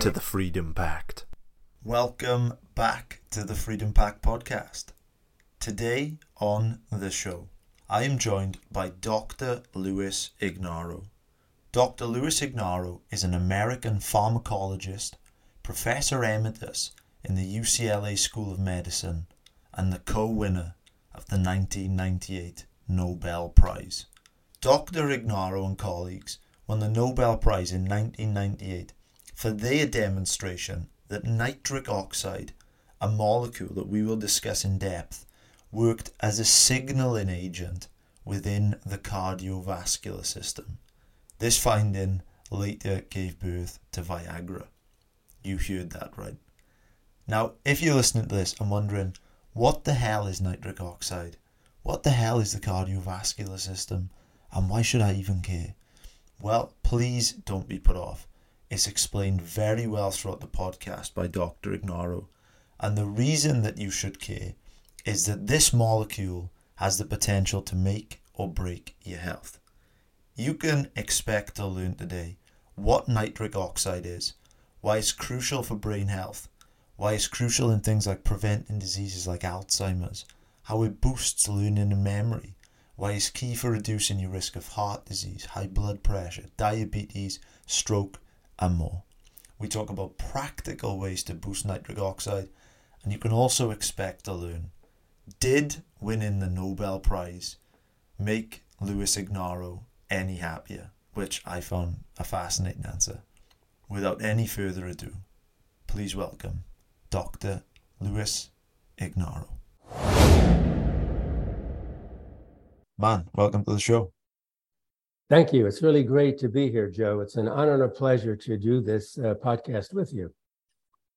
to the Freedom Pact. Welcome back to the Freedom Pact podcast. Today on the show, I am joined by Dr. Luis Ignarro. Dr. Luis Ignarro is an American pharmacologist, professor emeritus in the UCLA School of Medicine, and the co winner of the 1998 Nobel Prize. Dr. Ignarro and colleagues won the Nobel Prize in 1998 for their demonstration that nitric oxide, a molecule that we will discuss in depth, worked as a signaling agent within the cardiovascular system. This finding later gave birth to Viagra. You heard that right. Now, if you're listening to this and wondering, what the hell is nitric oxide? What the hell is the cardiovascular system? And why should I even care? Well, please don't be put off. It's explained very well throughout the podcast by Dr. Ignarro. And the reason that you should care is that this molecule has the potential to make or break your health. You can expect to learn today what nitric oxide is, why it's crucial for brain health, why it's crucial in things like preventing diseases like Alzheimer's, how it boosts learning and memory, why it's key for reducing your risk of heart disease, high blood pressure, diabetes, stroke, and more. We talk about practical ways to boost nitric oxide, and you can also expect to learn did winning the Nobel Prize make Luis Ignarro any happier? Which I found a fascinating answer. Without any further ado, please welcome Dr. Luis Ignarro. Man, welcome to the show. Thank you. It's really great to be here, Joe. It's an honor and a pleasure to do this uh, podcast with you.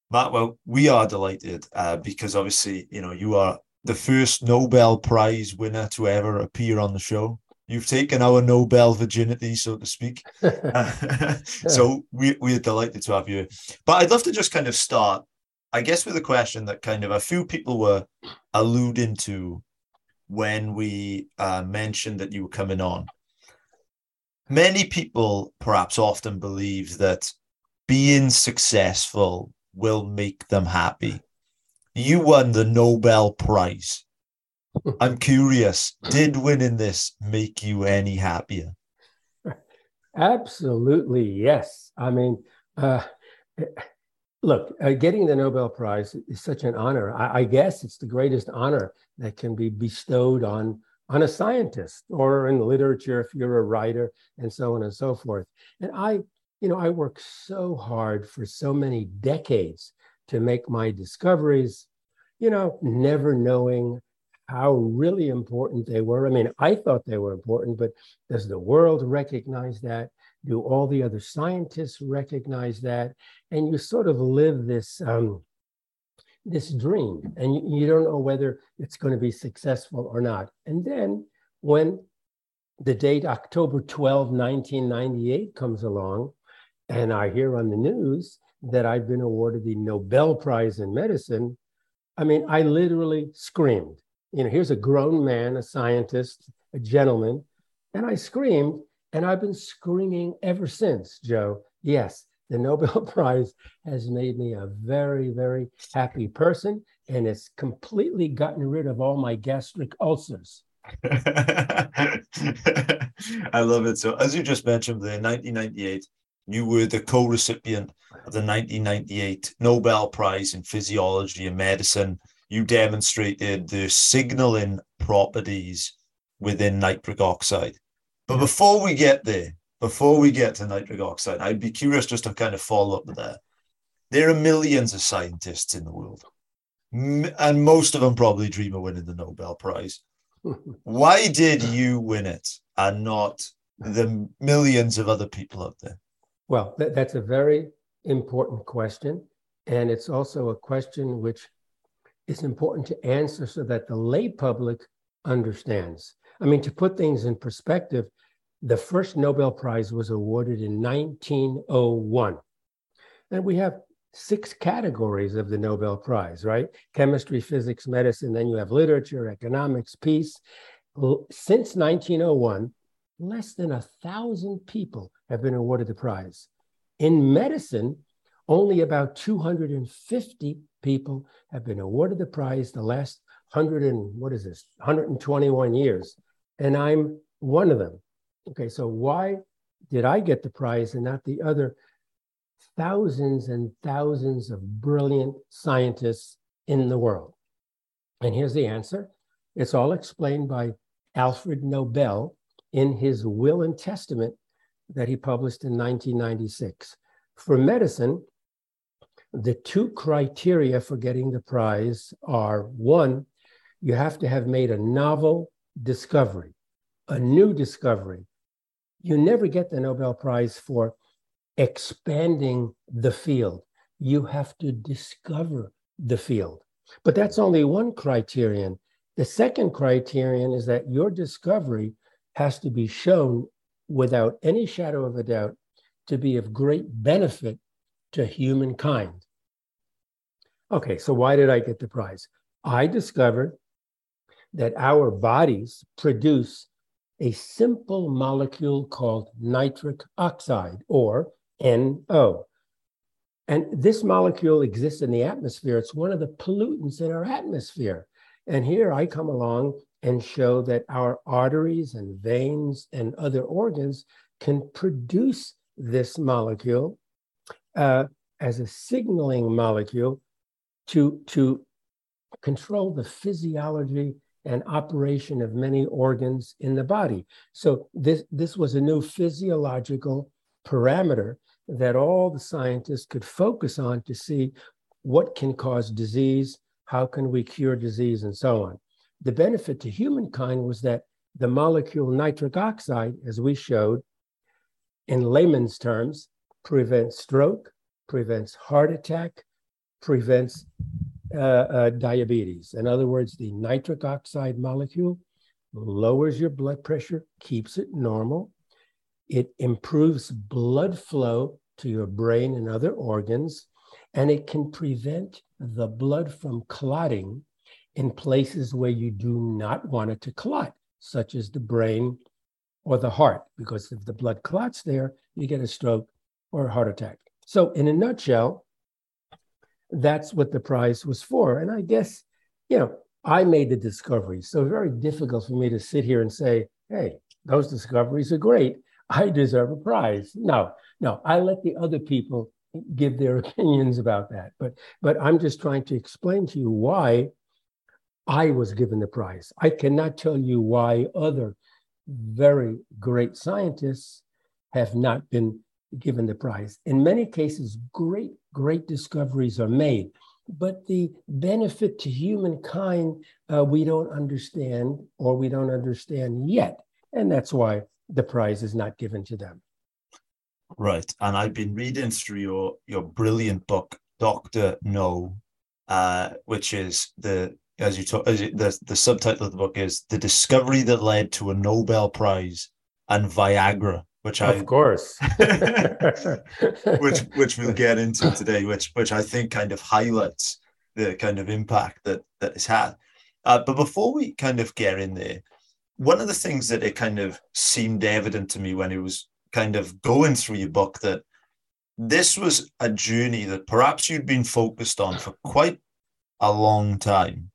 Matt, well, we are delighted uh, because obviously, you know, you are the first Nobel Prize winner to ever appear on the show. You've taken our Nobel virginity, so to speak. so we, we're delighted to have you. But I'd love to just kind of start, I guess, with a question that kind of a few people were alluding to when we uh, mentioned that you were coming on many people perhaps often believe that being successful will make them happy. You won the Nobel Prize. I'm curious, did winning this make you any happier? Absolutely, yes. I mean, uh, look, uh, getting the Nobel Prize is such an honor. I, I guess it's the greatest honor that can be bestowed on on a scientist or in literature if you're a writer and so on and so forth. And I, you know, I worked so hard for so many decades to make my discoveries, you know, never knowing how really important they were. I mean, I thought they were important, but does the world recognize that? Do all the other scientists recognize that? And you sort of live this um, this dream and you, you don't know whether it's going to be successful or not. And then when the date October 12, 1998 comes along, and I hear on the news that I've been awarded the Nobel Prize in Medicine, I mean, I literally screamed. You know, here's a grown man, a scientist, a gentleman, and I screamed, and I've been screaming ever since, Joe. Yes, the Nobel Prize has made me a very, very happy person, and it's completely gotten rid of all my gastric ulcers. I love it. So, as you just mentioned, the 1998, you were the co recipient of the 1998 Nobel Prize in Physiology and Medicine. You demonstrated the signaling properties within nitric oxide. But before we get there, before we get to nitric oxide, I'd be curious just to kind of follow up with that. There are millions of scientists in the world, and most of them probably dream of winning the Nobel Prize. Why did you win it and not the millions of other people out there? Well, that, that's a very important question. And it's also a question which is important to answer so that the lay public understands. I mean, to put things in perspective, the first Nobel Prize was awarded in 1901. And we have six categories of the Nobel Prize, right? Chemistry, physics, medicine, then you have literature, economics, peace. Since 1901, less than a thousand people have been awarded the prize. In medicine, only about 250 people have been awarded the prize the last 100 and what is this 121 years and i'm one of them okay so why did i get the prize and not the other thousands and thousands of brilliant scientists in the world? And here's the answer. It's all explained by alfred nobel in his will and testament that he published in 1996 for medicine the two criteria for getting the prize are one, you have to have made a novel discovery, a new discovery. You never get the Nobel Prize for expanding the field. You have to discover the field. But that's only one criterion. The second criterion is that your discovery has to be shown without any shadow of a doubt to be of great benefit to humankind. Okay, so why did I get the prize? I discovered that our bodies produce a simple molecule called nitric oxide, or NO. And this molecule exists in the atmosphere. It's one of the pollutants in our atmosphere. And here I come along and show that our arteries and veins and other organs can produce this molecule uh, as a signaling molecule to, to control the physiology and operation of many organs in the body. So this, this was a new physiological parameter that all the scientists could focus on to see what can cause disease, how can we cure disease, and so on. The benefit to humankind was that the molecule nitric oxide, as we showed, in layman's terms, prevents stroke, prevents heart attack, prevents uh, uh, diabetes. In other words, the nitric oxide molecule lowers your blood pressure, keeps it normal. It improves blood flow to your brain and other organs, and it can prevent the blood from clotting in places where you do not want it to clot, such as the brain or the heart, because if the blood clots there, you get a stroke or a heart attack. So, in a nutshell, that's what the prize was for. And I guess, you know, I made the discoveries. So very difficult for me to sit here and say, hey, those discoveries are great. I deserve a prize. No, no, I let the other people give their opinions about that. But but I'm just trying to explain to you why I was given the prize. I cannot tell you why other very great scientists have not been given the prize. In many cases, great, great discoveries are made, but the benefit to humankind uh, we don't understand or we don't understand yet. And that's why the prize is not given to them. Right. And I've been reading through your, your brilliant book, Dr. No, uh, which is the as you talk, as you, the, the subtitle of the book is The Discovery That Led to a Nobel Prize and Viagra which I of course which which we'll get into today, which which I think kind of highlights the kind of impact that that it's had. Uh, but before we kind of get in there, one of the things that it kind of seemed evident to me when it was kind of going through your book that this was a journey that perhaps you'd been focused on for quite a long time,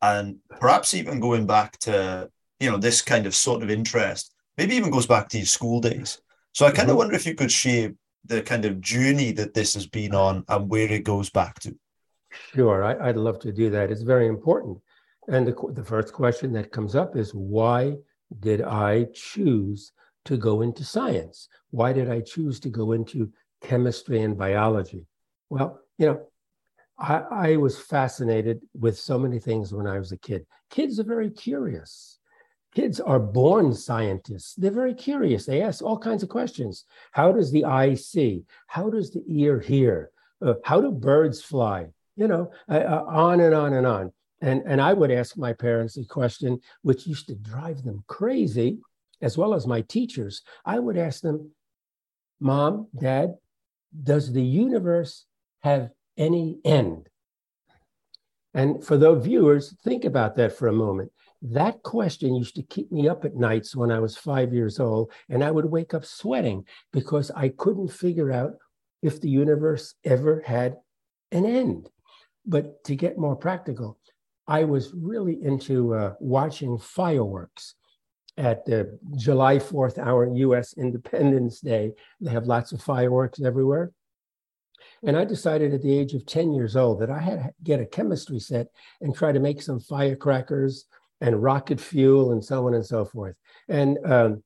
and perhaps even going back to you know this kind of sort of interest maybe even goes back to your school days. So I kind of mm-hmm. wonder if you could share the kind of journey that this has been on and where it goes back to. Sure, I, would love to do that. It's very important. And the, the first question that comes up is why did I choose to go into science? Why did I choose to go into chemistry and biology? Well, you know, I, I was fascinated with so many things when I was a kid. Kids are very curious kids are born scientists. They're very curious. They ask all kinds of questions. How does the eye see? How does the ear hear? Uh, how do birds fly? You know, uh, uh, on and on and on. And, and I would ask my parents a question which used to drive them crazy, as well as my teachers. I would ask them, Mom, Dad, does the universe have any end? And for those viewers, think about that for a moment. That question used to keep me up at nights when I was five years old, and I would wake up sweating because I couldn't figure out if the universe ever had an end. But to get more practical, I was really into uh, watching fireworks at the July 4th, our US Independence Day. They have lots of fireworks everywhere. And I decided at the age of 10 years old that I had to get a chemistry set and try to make some firecrackers and rocket fuel and so on and so forth. And um,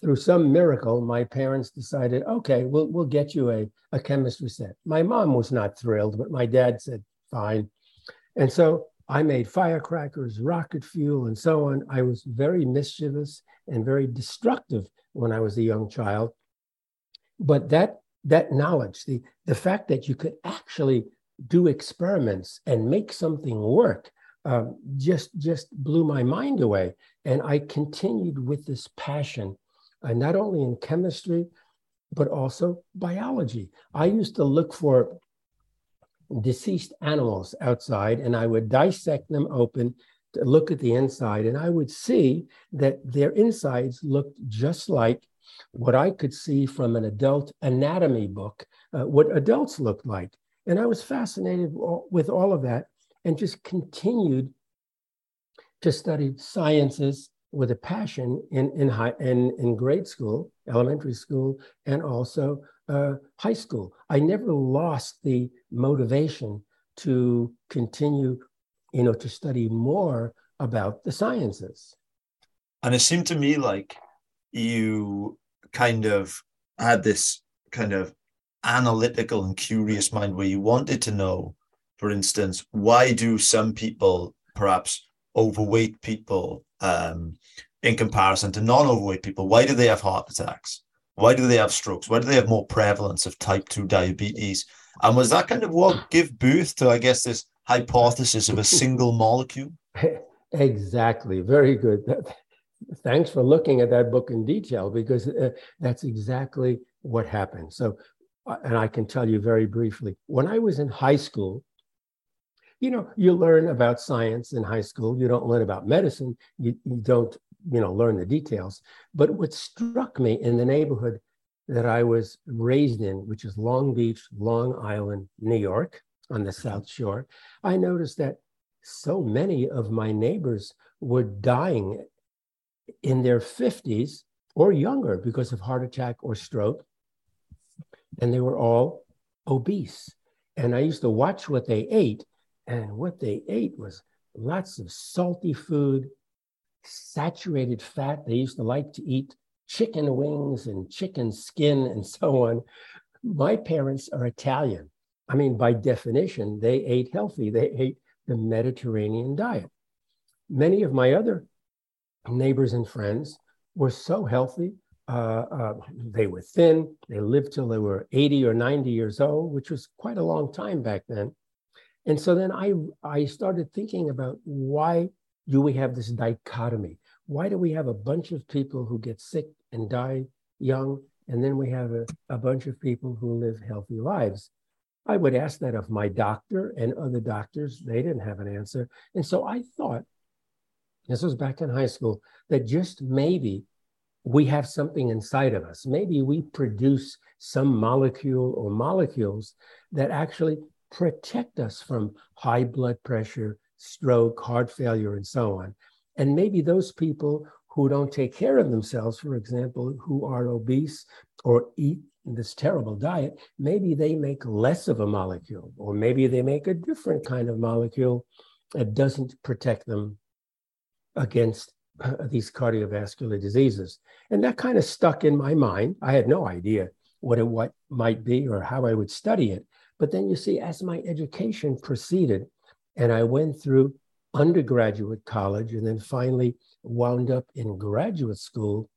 through some miracle, my parents decided, okay, we'll, we'll get you a, a chemistry set. My mom was not thrilled, but my dad said, fine. And so I made firecrackers, rocket fuel, and so on. I was very mischievous and very destructive when I was a young child. But that that knowledge, the, the fact that you could actually do experiments and make something work, um, just just blew my mind away. And I continued with this passion, uh, not only in chemistry, but also biology. I used to look for deceased animals outside and I would dissect them open to look at the inside and I would see that their insides looked just like what I could see from an adult anatomy book, uh, what adults looked like. And I was fascinated with all of that and just continued to study sciences with a passion in, in, high, in, in grade school, elementary school, and also uh, high school. I never lost the motivation to continue, you know, to study more about the sciences. And it seemed to me like you kind of had this kind of analytical and curious mind where you wanted to know, for instance, why do some people, perhaps overweight people, um, in comparison to non-overweight people, why do they have heart attacks? Why do they have strokes? Why do they have more prevalence of type 2 diabetes? And was that kind of what gave birth to, I guess, this hypothesis of a single molecule? Exactly. Very good. Thanks for looking at that book in detail because uh, that's exactly what happened. So, uh, and I can tell you very briefly when I was in high school, you know, you learn about science in high school. You don't learn about medicine. You, you don't you know learn the details but what struck me in the neighborhood that i was raised in which is long beach long island new york on the mm-hmm. south shore i noticed that so many of my neighbors were dying in their 50s or younger because of heart attack or stroke and they were all obese and i used to watch what they ate and what they ate was lots of salty food saturated fat. They used to like to eat chicken wings and chicken skin and so on. My parents are Italian. I mean, by definition, they ate healthy. They ate the Mediterranean diet. Many of my other neighbors and friends were so healthy. Uh, uh, they were thin. They lived till they were 80 or 90 years old, which was quite a long time back then. And so then I, I started thinking about why do we have this dichotomy? Why do we have a bunch of people who get sick and die young, and then we have a, a bunch of people who live healthy lives? I would ask that of my doctor and other doctors. They didn't have an answer. And so I thought, this was back in high school, that just maybe we have something inside of us. Maybe we produce some molecule or molecules that actually protect us from high blood pressure, stroke, heart failure, and so on. And maybe those people who don't take care of themselves, for example, who are obese or eat this terrible diet, maybe they make less of a molecule, or maybe they make a different kind of molecule that doesn't protect them against uh, these cardiovascular diseases. And that kind of stuck in my mind. I had no idea what it what might be or how I would study it. But then you see, as my education proceeded, and I went through undergraduate college and then finally wound up in graduate school,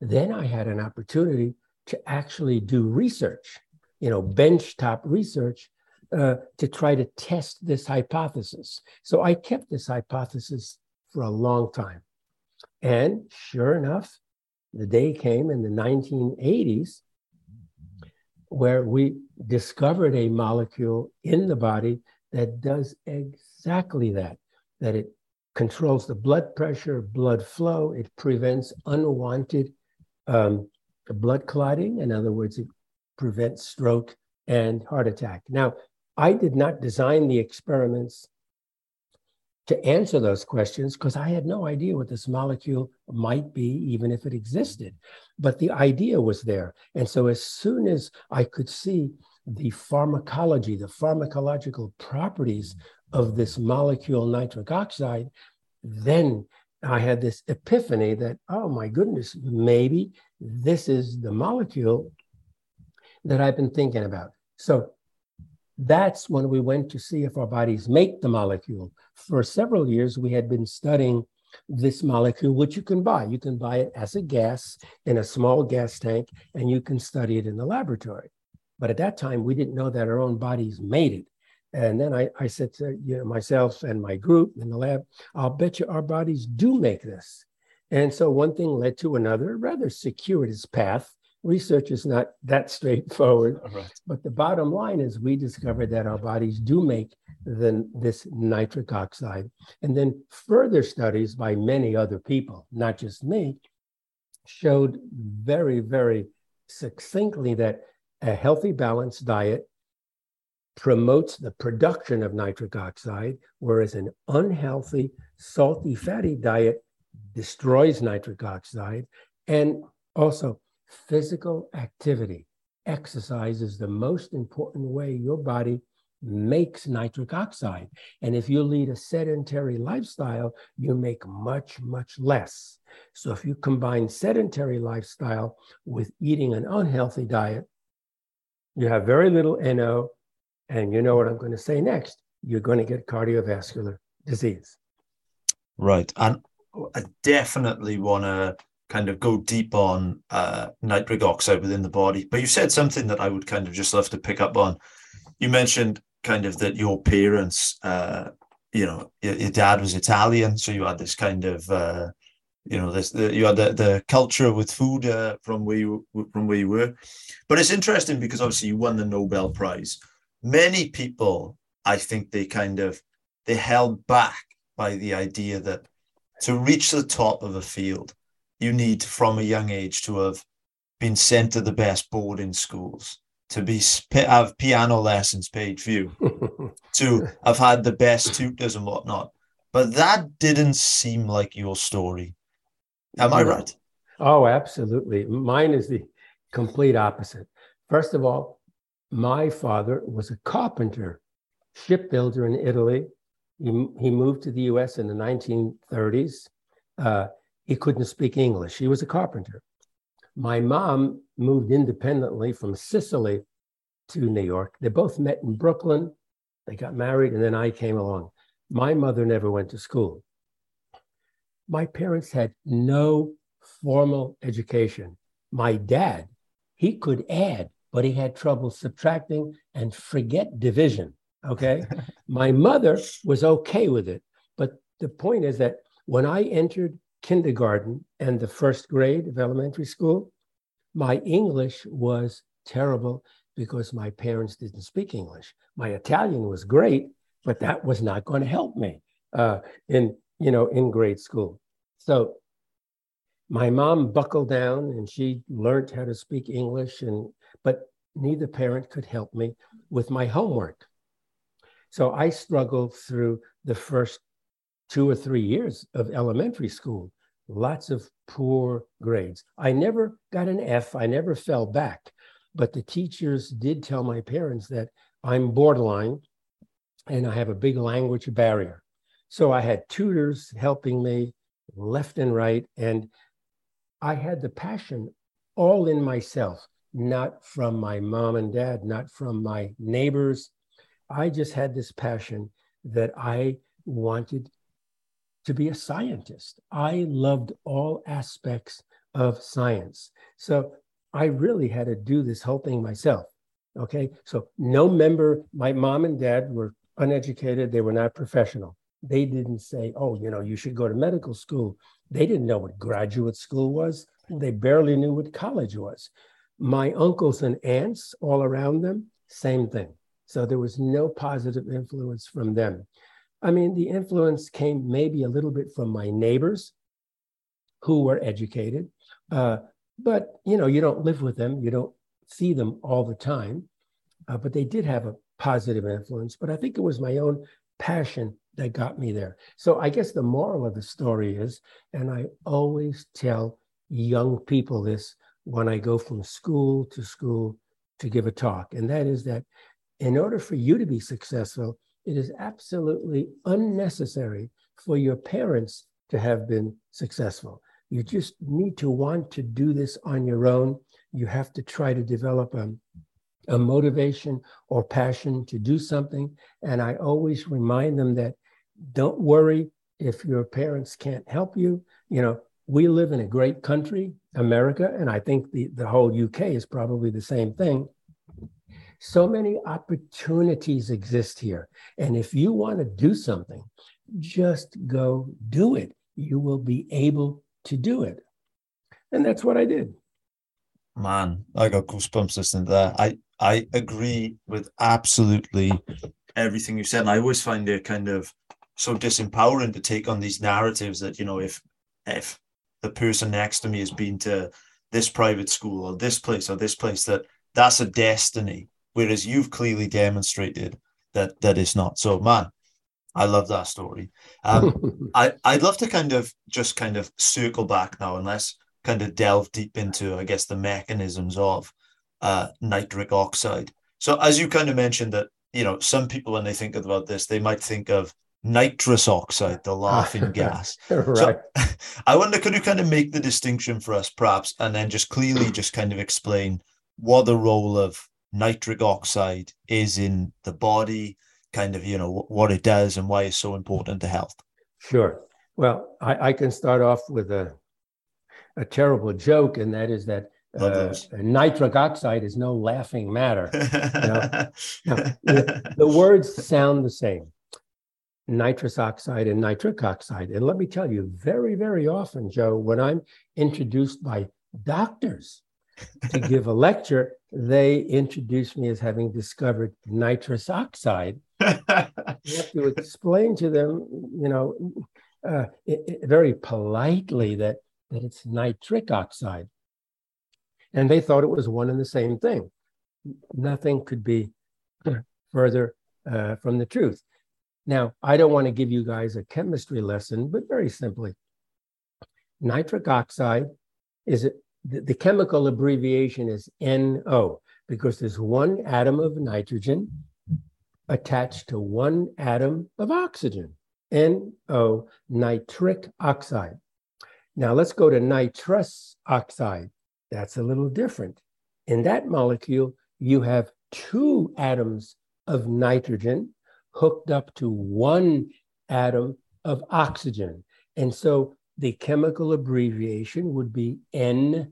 then I had an opportunity to actually do research, you know, benchtop research uh, to try to test this hypothesis. So I kept this hypothesis for a long time. And sure enough, the day came in the 1980s where we discovered a molecule in the body that does exactly that, that it controls the blood pressure, blood flow, it prevents unwanted um, blood clotting. In other words, it prevents stroke and heart attack. Now, I did not design the experiments to answer those questions because I had no idea what this molecule might be, even if it existed. But the idea was there. And so as soon as I could see the pharmacology, the pharmacological properties of this molecule nitric oxide, then I had this epiphany that, oh my goodness, maybe this is the molecule that I've been thinking about. So that's when we went to see if our bodies make the molecule. For several years, we had been studying this molecule, which you can buy. You can buy it as a gas in a small gas tank, and you can study it in the laboratory. But at that time, we didn't know that our own bodies made it. And then I, I said to you know, myself and my group in the lab, I'll bet you our bodies do make this. And so one thing led to another, rather circuitous path research is not that straightforward. Right. But the bottom line is we discovered that our bodies do make the, this nitric oxide. And then further studies by many other people, not just me, showed very, very succinctly that a healthy, balanced diet promotes the production of nitric oxide, whereas an unhealthy, salty, fatty diet destroys nitric oxide. And also, physical activity. Exercise is the most important way your body makes nitric oxide. And if you lead a sedentary lifestyle, you make much, much less. So if you combine sedentary lifestyle with eating an unhealthy diet, you have very little NO. And you know what I'm going to say next. You're going to get cardiovascular disease. Right. And I definitely want to kind of go deep on uh, nitric oxide within the body. But you said something that I would kind of just love to pick up on. You mentioned kind of that your parents, uh, you know, your, your, dad was Italian, so you had this kind of, uh, you know, this the, you had the, the culture with food uh, from where you from where you were. But it's interesting because obviously you won the Nobel Prize. Many people, I think, they kind of they held back by the idea that to reach the top of a field you need from a young age to have been sent to the best boarding schools, to be have piano lessons paid for you, to have had the best tutors and whatnot. But that didn't seem like your story. Am I right? Oh, absolutely. Mine is the complete opposite. First of all, my father was a carpenter, shipbuilder in Italy. He, he moved to the US in the 1930s. Uh, he couldn't speak English. He was a carpenter. My mom moved independently from Sicily to New York. They both met in Brooklyn. They got married, and then I came along. My mother never went to school. My parents had no formal education. My dad, he could add, but he had trouble subtracting and forget division. Okay. My mother was okay with it. But the point is that when I entered kindergarten and the first grade of elementary school, my English was terrible because my parents didn't speak English. My Italian was great, but that was not going to help me uh, in you know in grade school. So my mom buckled down and she learned how to speak English, and but neither parent could help me with my homework. So I struggled through the first two or three years of elementary school, lots of poor grades. I never got an F, I never fell back, but the teachers did tell my parents that I'm borderline and I have a big language barrier. So I had tutors helping me left and right, and I had the passion all in myself, not from my mom and dad, not from my neighbors. I just had this passion that I wanted to be a scientist. I loved all aspects of science. So I really had to do this whole thing myself. Okay. So no member, my mom and dad were uneducated, they were not professional. They didn't say, oh, you know, you should go to medical school. They didn't know what graduate school was. They barely knew what college was. My uncles and aunts all around them, same thing. So there was no positive influence from them. I mean, the influence came maybe a little bit from my neighbors who were educated. Uh, but, you know, you don't live with them, you don't see them all the time. Uh, but they did have a positive influence. But I think it was my own passion that got me there. So I guess the moral of the story is, and I always tell young people this when I go from school to school to give a talk, and that is that in order for you to be successful, it is absolutely unnecessary for your parents to have been successful. You just need to want to do this on your own. You have to try to develop a, a motivation or passion to do something. And I always remind them that don't worry if your parents can't help you. You know, we live in a great country, America, and I think the, the whole UK is probably the same thing. So many opportunities exist here. And if you want to do something, just go do it. You will be able to do it. And that's what I did. Man, I got goosebumps listening to that. I, I agree with absolutely everything you said. And I always find it kind of so disempowering to take on these narratives that, you know, if if the person next to me has been to this private school or this place or this place, that that's a destiny whereas you've clearly demonstrated that that is not. So, man, I love that story. Um, I I'd love to kind of just kind of circle back now, and let's kind of delve deep into, I guess, the mechanisms of uh, nitric oxide. So, as you kind of mentioned that you know some people when they think about this, they might think of nitrous oxide, the laughing gas. right. So I wonder, could you kind of make the distinction for us, perhaps, and then just clearly just kind of explain what the role of nitric oxide is in the body, kind of, you know, what it does and why it's so important to health? Sure. Well, I, I can start off with a, a terrible joke, and that is that uh, nitric oxide is no laughing matter. You know? now, the, the words sound the same nitrous oxide and nitric oxide. And let me tell you, very, very often, Joe, when I'm introduced by doctors to give a lecture, they introduced me as having discovered nitrous oxide. you have to explain to them, you know, uh, it, it, very politely that, that it's nitric oxide. And they thought it was one and the same thing. Nothing could be further uh, from the truth. Now, I don't want to give you guys a chemistry lesson, but very simply, nitric oxide is the, the chemical abbreviation is NO because there's one atom of nitrogen attached to one atom of oxygen, NO, nitric oxide. Now let's go to nitrous oxide. That's a little different. In that molecule, you have two atoms of nitrogen hooked up to one atom of oxygen. And so the chemical abbreviation would be N2O.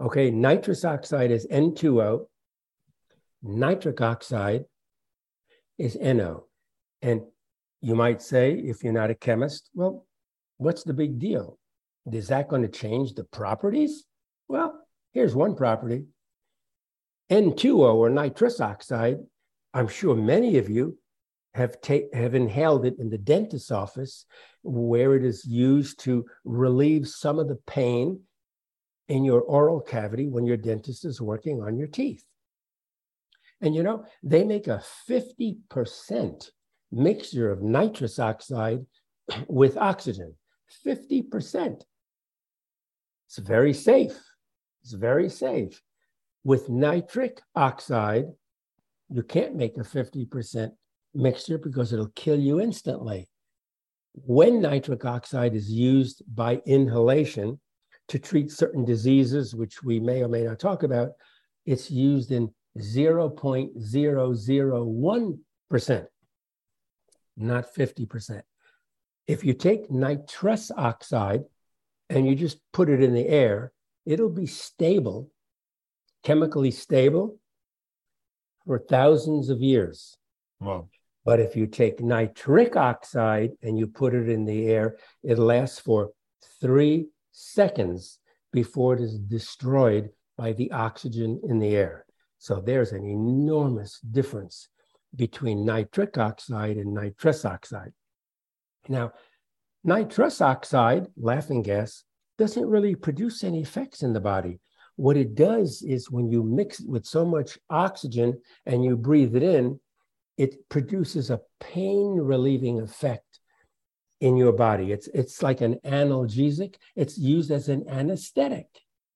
Okay, nitrous oxide is N2O. Nitric oxide is NO. And you might say, if you're not a chemist, well, what's the big deal? Is that going to change the properties? Well, here's one property. N2O or nitrous oxide, I'm sure many of you have, ta- have inhaled it in the dentist's office where it is used to relieve some of the pain in your oral cavity when your dentist is working on your teeth. And you know, they make a 50% mixture of nitrous oxide with oxygen. 50%. It's very safe. It's very safe. With nitric oxide, you can't make a 50% mixture because it'll kill you instantly. When nitric oxide is used by inhalation to treat certain diseases, which we may or may not talk about, it's used in 0.001%. not 50%. If you take nitrous oxide and you just put it in the air, it'll be stable, chemically stable for thousands of years. Wow. But if you take nitric oxide and you put it in the air, it lasts for three seconds before it is destroyed by the oxygen in the air. So there's an enormous difference between nitric oxide and nitrous oxide. Now, nitrous oxide, laughing gas, doesn't really produce any effects in the body. What it does is when you mix it with so much oxygen and you breathe it in, it produces a pain relieving effect in your body. It's, it's like an analgesic, it's used as an anesthetic.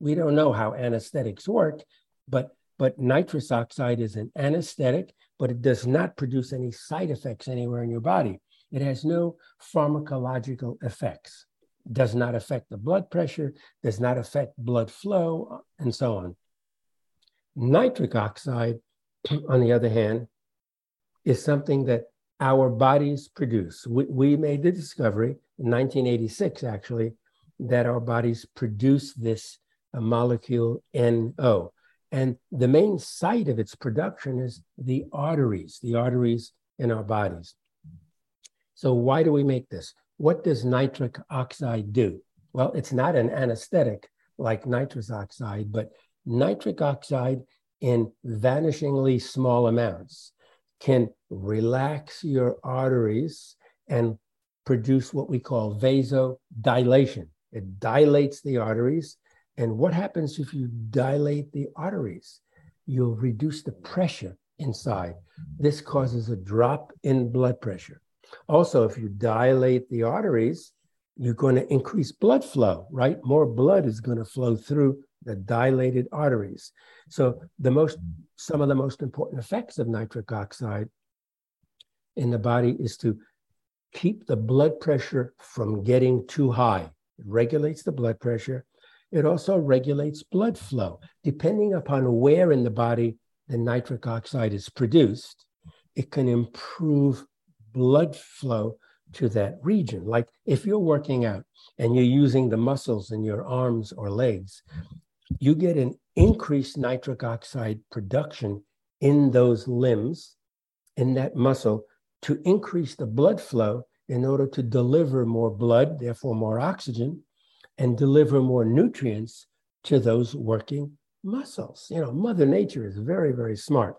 We don't know how anesthetics work, but, but nitrous oxide is an anesthetic, but it does not produce any side effects anywhere in your body. It has no pharmacological effects, does not affect the blood pressure, does not affect blood flow, and so on. Nitric oxide, on the other hand, is something that our bodies produce. We, we made the discovery in 1986, actually, that our bodies produce this uh, molecule NO. And the main site of its production is the arteries, the arteries in our bodies. So, why do we make this? What does nitric oxide do? Well, it's not an anesthetic like nitrous oxide, but nitric oxide in vanishingly small amounts can relax your arteries and produce what we call vasodilation. It dilates the arteries. And what happens if you dilate the arteries? You'll reduce the pressure inside. This causes a drop in blood pressure. Also, if you dilate the arteries, you're going to increase blood flow, right? More blood is going to flow through the dilated arteries. So the most some of the most important effects of nitric oxide in the body is to keep the blood pressure from getting too high. It regulates the blood pressure. It also regulates blood flow. Depending upon where in the body the nitric oxide is produced, it can improve blood flow to that region. Like if you're working out and you're using the muscles in your arms or legs, you get an increased nitric oxide production in those limbs, in that muscle, to increase the blood flow in order to deliver more blood, therefore more oxygen, and deliver more nutrients to those working muscles. You know, Mother Nature is very, very smart.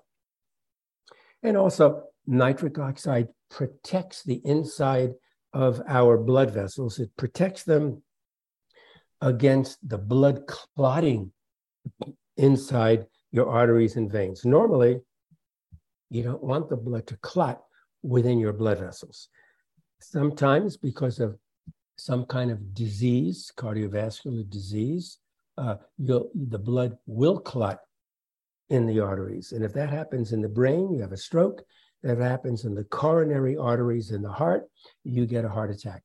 And also, nitric oxide protects the inside of our blood vessels, it protects them against the blood clotting inside your arteries and veins. Normally, you don't want the blood to clot within your blood vessels. Sometimes, because of some kind of disease, cardiovascular disease, uh, the blood will clot in the arteries. And if that happens in the brain, you have a stroke. If it happens in the coronary arteries in the heart, you get a heart attack.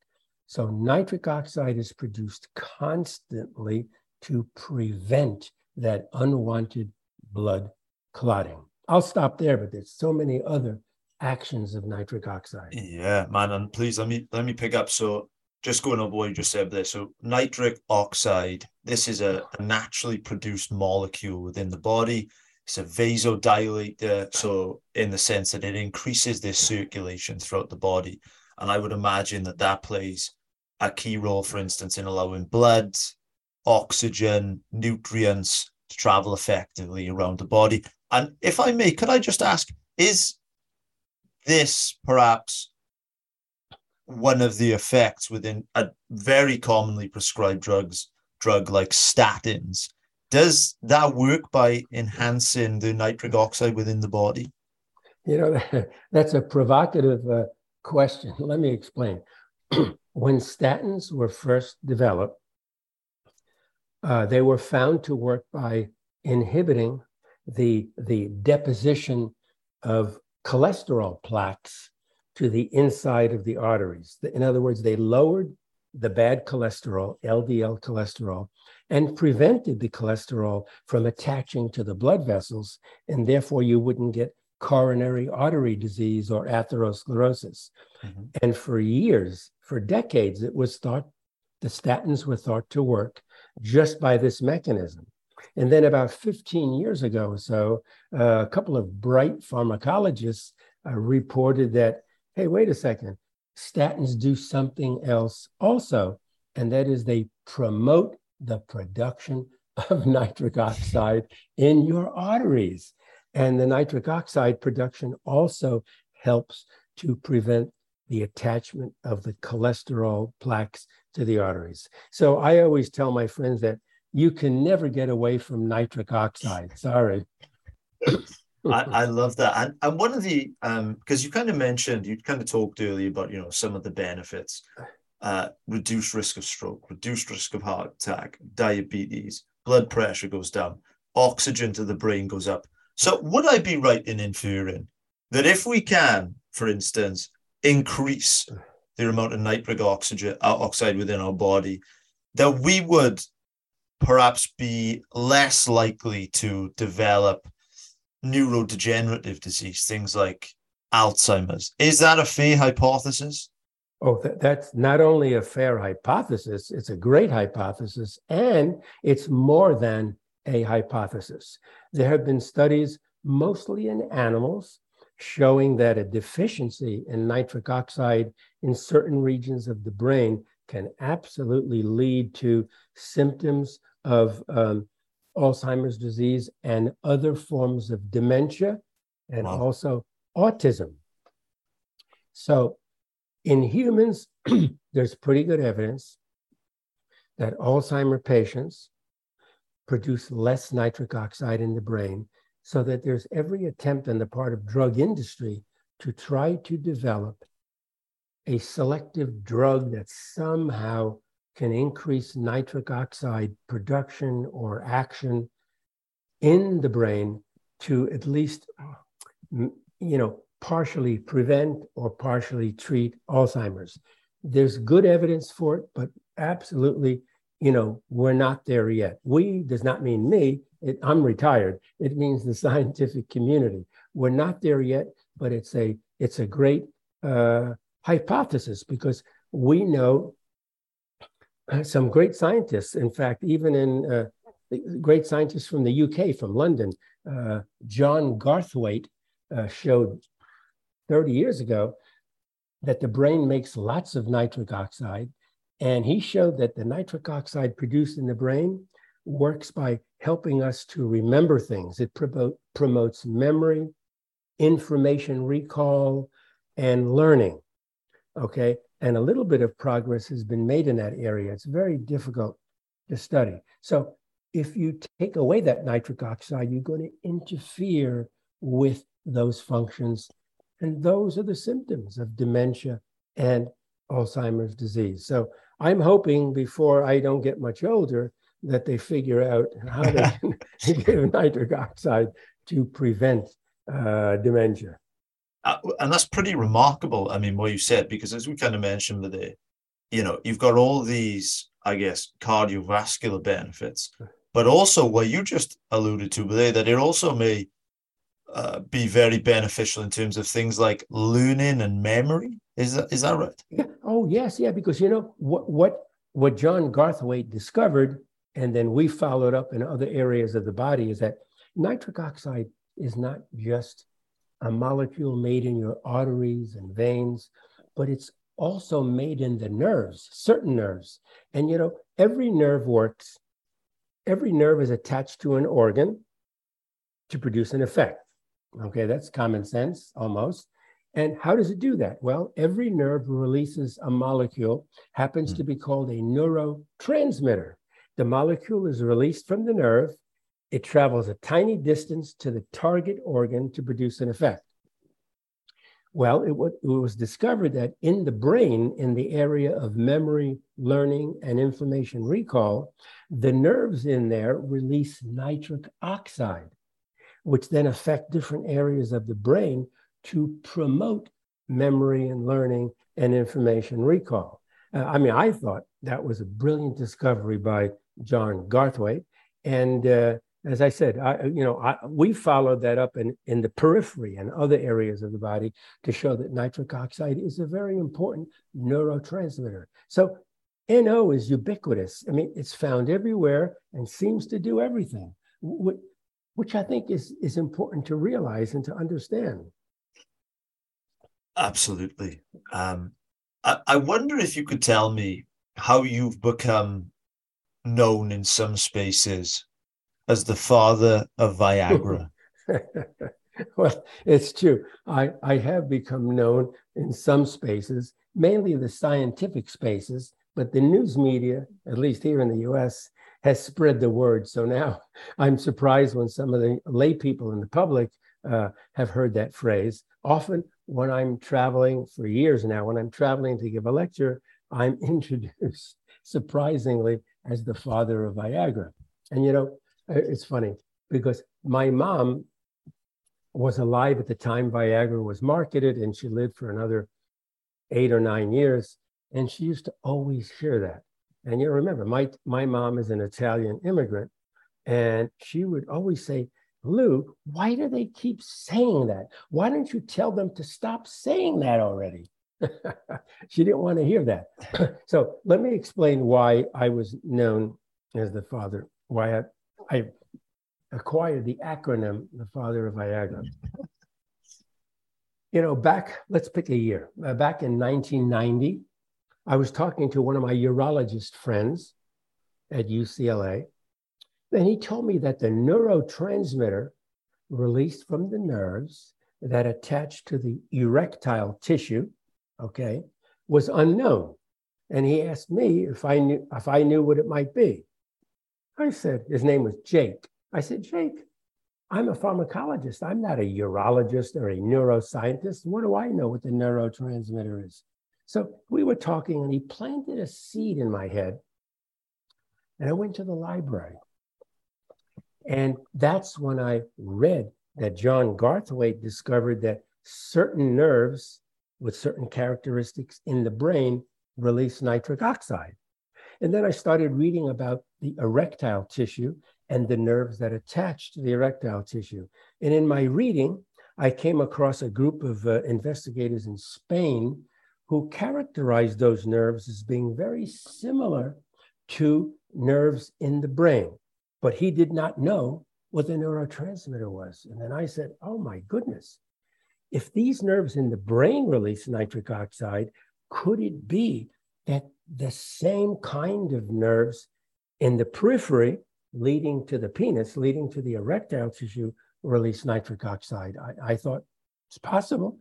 So nitric oxide is produced constantly to prevent that unwanted blood clotting. I'll stop there, but there's so many other actions of nitric oxide. Yeah, man, and please let me let me pick up. So just going on what you just said there. So nitric oxide, this is a, a naturally produced molecule within the body. It's a vasodilator, so in the sense that it increases this circulation throughout the body. And I would imagine that that plays a key role, for instance, in allowing blood, oxygen, nutrients to travel effectively around the body. And if I may, could I just ask, is this perhaps one of the effects within a very commonly prescribed drugs, drug like statins? Does that work by enhancing the nitric oxide within the body? You know, that's a provocative uh, question. Let me explain. when statins were first developed, uh, they were found to work by inhibiting the, the deposition of cholesterol plaques to the inside of the arteries. In other words, they lowered the bad cholesterol, LDL cholesterol, and prevented the cholesterol from attaching to the blood vessels, and therefore you wouldn't get coronary artery disease or atherosclerosis. Mm-hmm. And for years, for decades, it was thought the statins were thought to work just by this mechanism. And then about 15 years ago or so, uh, a couple of bright pharmacologists uh, reported that, hey, wait a second, statins do something else also, and that is they promote the production of nitric oxide in your arteries. And the nitric oxide production also helps to prevent the attachment of the cholesterol plaques to the arteries. So I always tell my friends that you can never get away from nitric oxide. Sorry. I, I, love that. And, and one of the, because um, you kind of mentioned, you kind of talked earlier about, you know, some of the benefits, uh, reduced risk of stroke, reduced risk of heart attack, diabetes, blood pressure goes down, oxygen to the brain goes up. So would I be right in inferring that if we can, for instance, increase the amount of nitric oxygen uh, oxide within our body, that we would perhaps be less likely to develop neurodegenerative disease, things like Alzheimer's. Is that a fair hypothesis? Oh, that's not only a fair hypothesis, it's a great hypothesis, and it's more than a hypothesis. There have been studies, mostly in animals, showing that a deficiency in nitric oxide in certain regions of the brain can absolutely lead to symptoms of um, Alzheimer's disease and other forms of dementia and wow. also autism. So, in humans, there's pretty good evidence that Alzheimer patients produce less nitric oxide in the brain so that there's every attempt on the part of drug industry to try to develop a selective drug that somehow can increase nitric oxide production or action in the brain to at least mm, you know partially prevent or partially treat alzheimer's. There's good evidence for it but absolutely you know we're not there yet. We does not mean me. It, i'm retired. It means the scientific community. We're not there yet but it's a it's a great uh, hypothesis because we know some great scientists. In fact even in uh, great scientists from the uk from london uh, john garthwaite uh, showed 30 years ago that the brain makes lots of nitric oxide and he showed that the nitric oxide produced in the brain works by helping us to remember things. It promote, promotes memory, information recall, and learning. Okay. And a little bit of progress has been made in that area. It's very difficult to study. So if you take away that nitric oxide, you're going to interfere with those functions. And those are the symptoms of dementia and Alzheimer's disease. So I'm hoping before I don't get much older that they figure out how to give nitric oxide to prevent uh, dementia. Uh, and that's pretty remarkable. I mean, what you said, because as we kind of mentioned with the, you know, you've got all these, I guess, cardiovascular benefits, but also what you just alluded to today, that it also may uh, be very beneficial in terms of things like learning and memory. Is that is that right? Yeah. Oh yes, yeah. Because you know what what what John Garthwaite discovered, and then we followed up in other areas of the body, is that nitric oxide is not just a molecule made in your arteries and veins, but it's also made in the nerves, certain nerves. And you know, every nerve works. Every nerve is attached to an organ to produce an effect. Okay, that's common sense almost. And how does it do that? Well, every nerve releases a molecule, happens mm. to be called a neurotransmitter. The molecule is released from the nerve. It travels a tiny distance to the target organ to produce an effect. Well, it, it was discovered that in the brain, in the area of memory, learning, and information recall, the nerves in there release nitric oxide which then affect different areas of the brain to promote memory and learning and information recall. Uh, I mean, I thought that was a brilliant discovery by John Garthwaite. And uh, as I said, I, you know, I, we followed that up in, in the periphery and other areas of the body to show that nitric oxide is a very important neurotransmitter. So NO is ubiquitous. I mean, it's found everywhere and seems to do everything, which I think is, is important to realize and to understand. Absolutely. Um, I, I wonder if you could tell me how you've become known in some spaces as the father of Viagra. well, it's true. I, I have become known in some spaces, mainly the scientific spaces, but the news media, at least here in the US, has spread the word. So now I'm surprised when some of the lay people in the public uh, have heard that phrase. Often, when I'm traveling for years now, when I'm traveling to give a lecture, I'm introduced surprisingly as the father of Viagra. And you know, it's funny because my mom was alive at the time Viagra was marketed, and she lived for another eight or nine years. And she used to always hear that. And you remember, my, my mom is an Italian immigrant, and she would always say, Lou, why do they keep saying that? Why don't you tell them to stop saying that already? she didn't want to hear that. so let me explain why I was known as the father, why I, I acquired the acronym, the father of Viagra. You know, back, let's pick a year. Uh, back in 1990, I was talking to one of my urologist friends at UCLA, and he told me that the neurotransmitter released from the nerves that attach to the erectile tissue, okay, was unknown. And he asked me if I knew if I knew what it might be. I said, his name was Jake. I said, Jake, I'm a pharmacologist. I'm not a urologist or a neuroscientist. What do I know what the neurotransmitter is? So we were talking, and he planted a seed in my head. And I went to the library. And that's when I read that John Garthwaite discovered that certain nerves with certain characteristics in the brain release nitric oxide. And then I started reading about the erectile tissue and the nerves that attach to the erectile tissue. And in my reading, I came across a group of uh, investigators in Spain who characterized those nerves as being very similar to nerves in the brain. But he did not know what the neurotransmitter was. And then I said, Oh my goodness, if these nerves in the brain release nitric oxide, could it be that the same kind of nerves in the periphery leading to the penis, leading to the erectile tissue, release nitric oxide? I, I thought it's possible.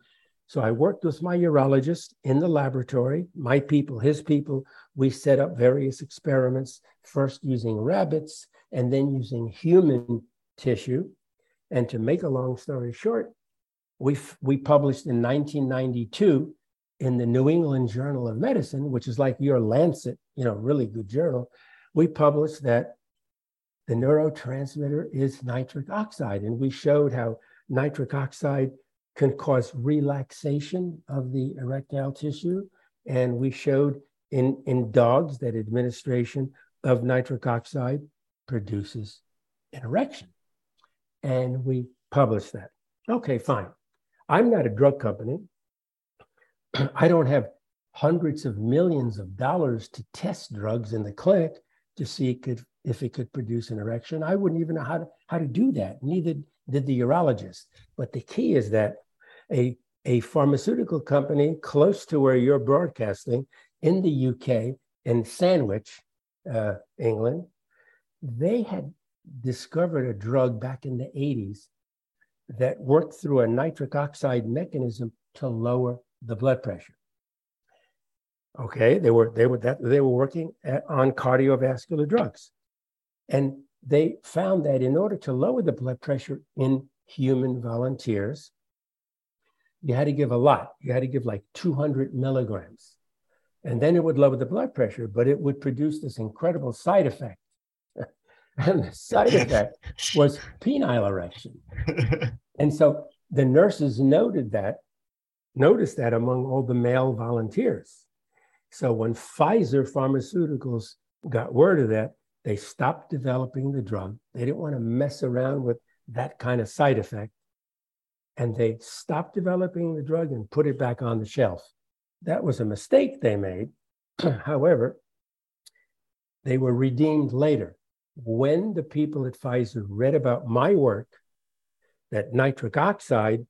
So I worked with my urologist in the laboratory, my people, his people. We set up various experiments, first using rabbits and then using human tissue. And to make a long story short, we, we published in 1992 in the New England Journal of Medicine, which is like your Lancet, you know, really good journal. We published that the neurotransmitter is nitric oxide. And we showed how nitric oxide can cause relaxation of the erectile tissue. And we showed in, in dogs that administration of nitric oxide produces an erection. And we published that. Okay, fine. I'm not a drug company. I don't have hundreds of millions of dollars to test drugs in the clinic to see if it could produce an erection. I wouldn't even know how to, how to do that. Neither did the urologist. But the key is that a, a pharmaceutical company close to where you're broadcasting in the UK, in Sandwich, uh, England, they had discovered a drug back in the 80s that worked through a nitric oxide mechanism to lower the blood pressure. Okay, they were they were that they were working at, on cardiovascular drugs, and they found that in order to lower the blood pressure in human volunteers, you had to give a lot. You had to give like 200 milligrams, and then it would lower the blood pressure, but it would produce this incredible side effect and the side effect was penile erection. and so the nurses noted that, noticed that among all the male volunteers. So when Pfizer Pharmaceuticals got word of that, they stopped developing the drug. They didn't want to mess around with that kind of side effect. And they stopped developing the drug and put it back on the shelf. That was a mistake they made. However, they were redeemed later. When the people at Pfizer read about my work, that nitric oxide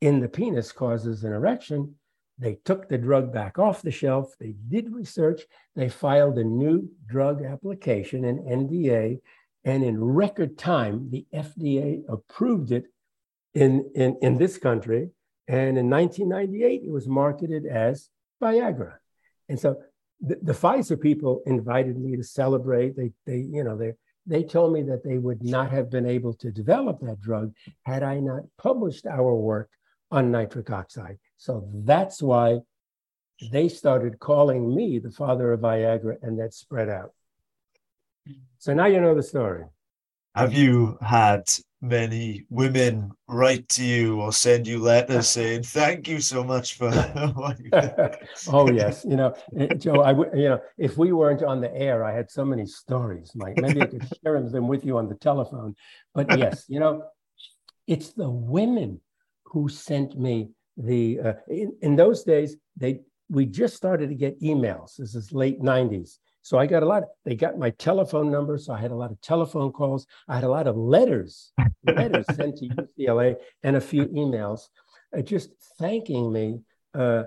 in the penis causes an erection, they took the drug back off the shelf. They did research. They filed a new drug application, an NDA, and in record time, the FDA approved it in, in, in this country. And in 1998, it was marketed as Viagra. And so the, the Pfizer people invited me to celebrate. They, they, you know, they, they told me that they would not have been able to develop that drug had I not published our work on nitric oxide. So that's why they started calling me the father of Viagra, and that spread out. So now you know the story. Have you had many women write to you or send you letters saying thank you so much for what you did? oh yes. You know eh, joe i you know if we weren't on the air i had so many stories mike. Maybe i could share them with you on the telephone. But yes you know it's the women who sent me the uh, in, in those days they we just started to get emails. This is late 90s so i got a lot of, they got my telephone number so i had a lot of telephone calls. I had a lot of letters letters sent to ucla and a few emails uh, just thanking me uh,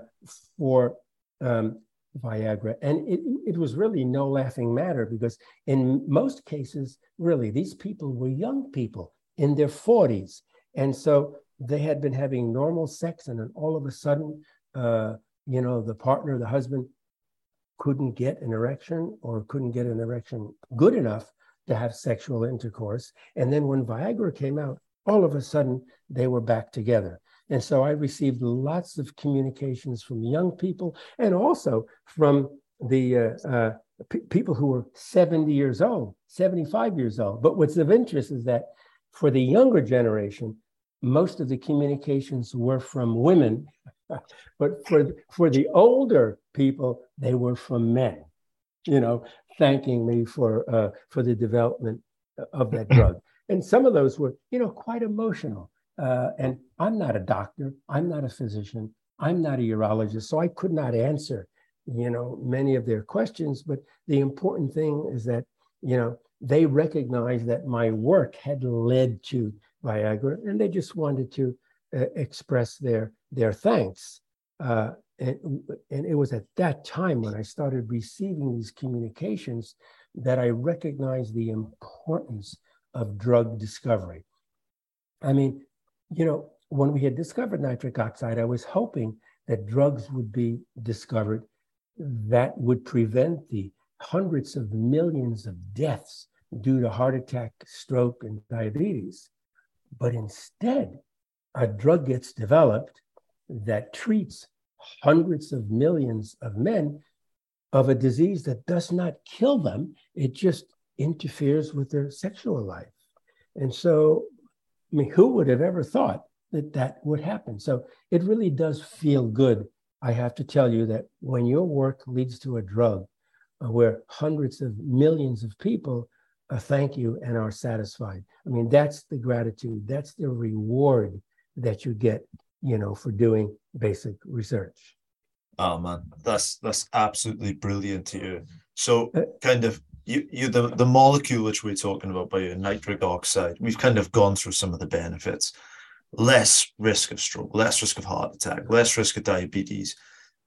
for um, viagra. And it, it was really no laughing matter because in most cases really these people were young people in their 40s and so they had been having normal sex, and then all of a sudden, uh, you know, the partner, the husband, couldn't get an erection or couldn't get an erection good enough to have sexual intercourse. And then when Viagra came out, all of a sudden they were back together. And so I received lots of communications from young people and also from the uh, uh, p- people who were 70 years old, 75 years old. But what's of interest is that for the younger generation, most of the communications were from women, but for for the older people, they were from men. You know, thanking me for uh, for the development of that drug, and some of those were, you know, quite emotional. Uh, and I'm not a doctor. I'm not a physician. I'm not a urologist, so I could not answer, you know, many of their questions. But the important thing is that, you know, they recognized that my work had led to Viagra, and they just wanted to uh, express their their thanks. Uh, and, and it was at that time when I started receiving these communications that I recognized the importance of drug discovery. I mean, you know, when we had discovered nitric oxide, I was hoping that drugs would be discovered that would prevent the hundreds of millions of deaths due to heart attack, stroke, and diabetes. But instead, a drug gets developed that treats hundreds of millions of men of a disease that does not kill them, it just interferes with their sexual life. And so, I mean, who would have ever thought that that would happen? So it really does feel good. I have to tell you that when your work leads to a drug uh, where hundreds of millions of people a thank you and are satisfied. I mean, that's the gratitude, that's the reward that you get, you know, for doing basic research. Oh man, that's that's absolutely brilliant to you. So uh, kind of you you the, the molecule which we're talking about by nitric oxide, we've kind of gone through some of the benefits. Less risk of stroke, less risk of heart attack, less risk of diabetes,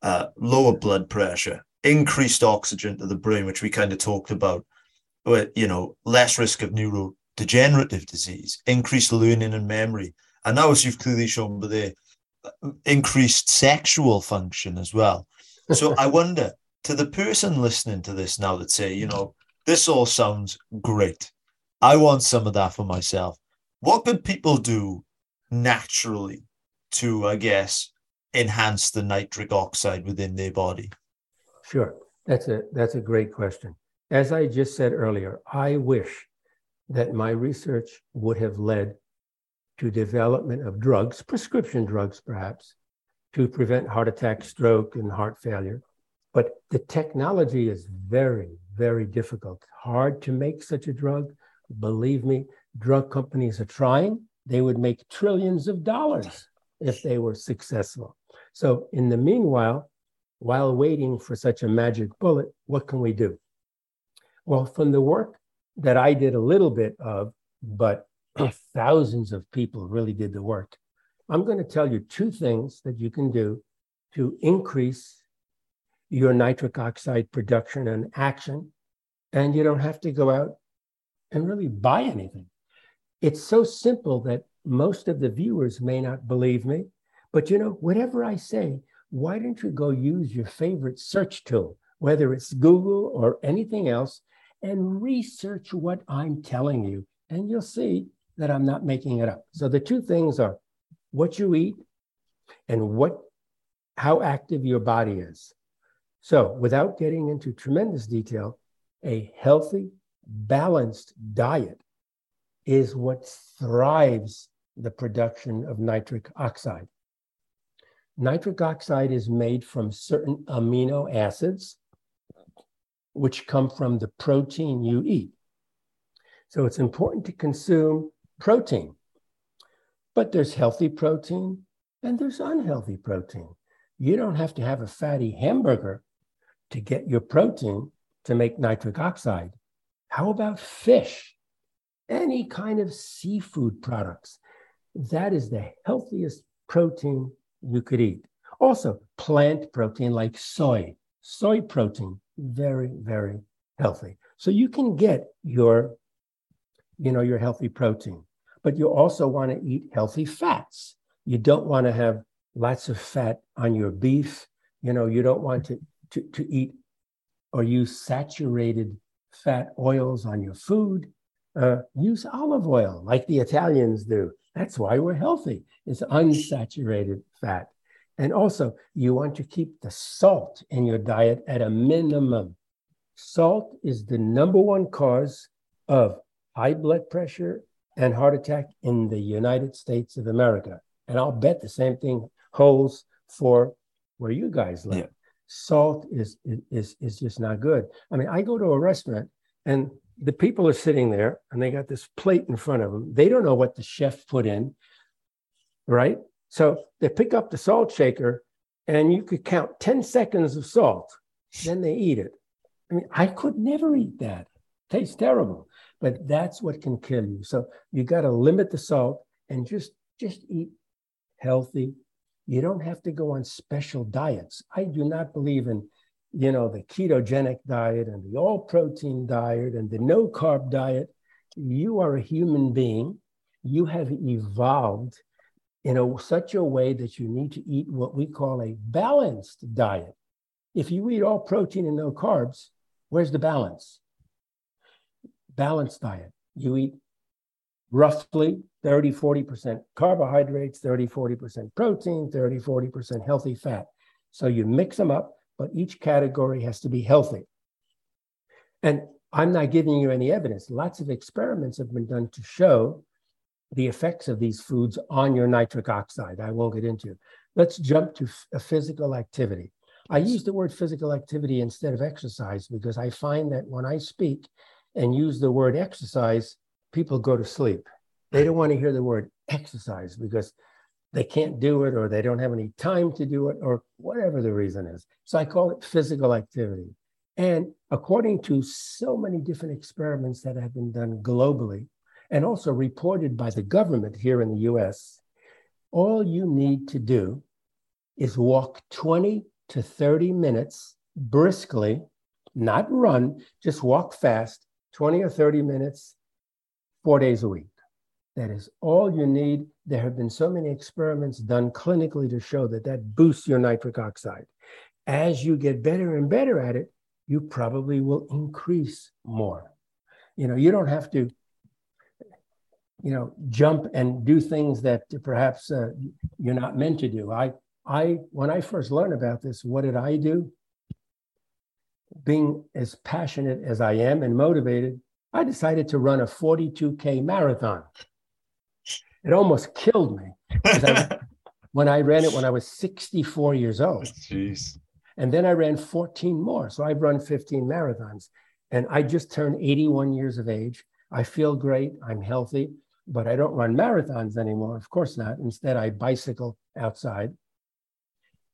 uh, lower blood pressure, increased oxygen to the brain, which we kind of talked about you know, less risk of neurodegenerative disease, increased learning and memory, and now as you've clearly shown, but the uh, increased sexual function as well. So I wonder to the person listening to this now that say, you know, this all sounds great. I want some of that for myself. What could people do naturally to, I guess, enhance the nitric oxide within their body? Sure. That's a that's a great question. As I just said earlier, I wish that my research would have led to development of drugs, prescription drugs perhaps, to prevent heart attack, stroke, and heart failure. But the technology is very, very difficult. Hard to make such a drug. Believe me, drug companies are trying. They would make trillions of dollars if they were successful. So, in the meanwhile, while waiting for such a magic bullet, what can we do? Well, from the work that I did a little bit of, but thousands of people really did the work, I'm going to tell you two things that you can do to increase your nitric oxide production and action. And you don't have to go out and really buy anything. It's so simple that most of the viewers may not believe me. But you know, whatever I say, why don't you go use your favorite search tool, whether it's Google or anything else, and research what I'm telling you? And you'll see that I'm not making it up. So the two things are what you eat and what how active your body is. So, without getting into tremendous detail, a healthy, balanced diet is what thrives the production of nitric oxide. Nitric oxide is made from certain amino acids, which come from the protein you eat. So, it's important to consume protein. But there's healthy protein and there's unhealthy protein. You don't have to have a fatty hamburger to get your protein to make nitric oxide. How about fish? Any kind of seafood products. That is the healthiest protein you could eat. Also, plant protein like soy, soy protein, very, very healthy. So you can get your, you know, your healthy protein, but you also want to eat healthy fats. You don't want to have lots of fat on your beef. You know, you don't want to to, to eat or use saturated fat oils on your food. Uh, use olive oil like the Italians do. That's why we're healthy. It's unsaturated fat. And also, you want to keep the salt in your diet at a minimum. Salt is the number one cause of high blood pressure and heart attack in the United States of America. And I'll bet the same thing holds for where you guys live. Yeah salt is is is just not good. I mean, I go to a restaurant and the people are sitting there and they got this plate in front of them. They don't know what the chef put in, right? So they pick up the salt shaker and you could count 10 seconds of salt, then they eat it. I mean, I could never eat that. Tastes terrible, but that's what can kill you. So you got to limit the salt and just just eat healthy, you don't have to go on special diets. I do not believe in, you know, the ketogenic diet and the all protein diet and the no carb diet. You are a human being. You have evolved in a, such a way that you need to eat what we call a balanced diet. If you eat all protein and no carbs, where's the balance? Balanced diet. You eat roughly 30, 40% carbohydrates, 30, 40% protein, 30, 40% healthy fat. So you mix them up, but each category has to be healthy. And I'm not giving you any evidence. Lots of experiments have been done to show the effects of these foods on your nitric oxide. I won't get into. Let's jump to a physical activity. I use the word physical activity instead of exercise because I find that when I speak and use the word exercise, people go to sleep. They don't want to hear the word exercise because they can't do it or they don't have any time to do it or whatever the reason is. So I call it physical activity. And according to so many different experiments that have been done globally and also reported by the government here in the US, all you need to do is walk 20 to 30 minutes briskly, not run, just walk fast, 20 or 30 minutes, four days a week. That is all you need. There have been so many experiments done clinically to show that that boosts your nitric oxide. As you get better and better at it, you probably will increase more. You know, you don't have to, you know, jump and do things that perhaps uh, you're not meant to do. I, I, when I first learned about this, what did I do? Being as passionate as I am and motivated, I decided to run a 42K marathon. It almost killed me I, when I ran it when I was 64 years old. Jeez. And then I ran 14 more. So I've run 15 marathons. And I just turned 81 years of age. I feel great. I'm healthy, but I don't run marathons anymore. Of course not. Instead, I bicycle outside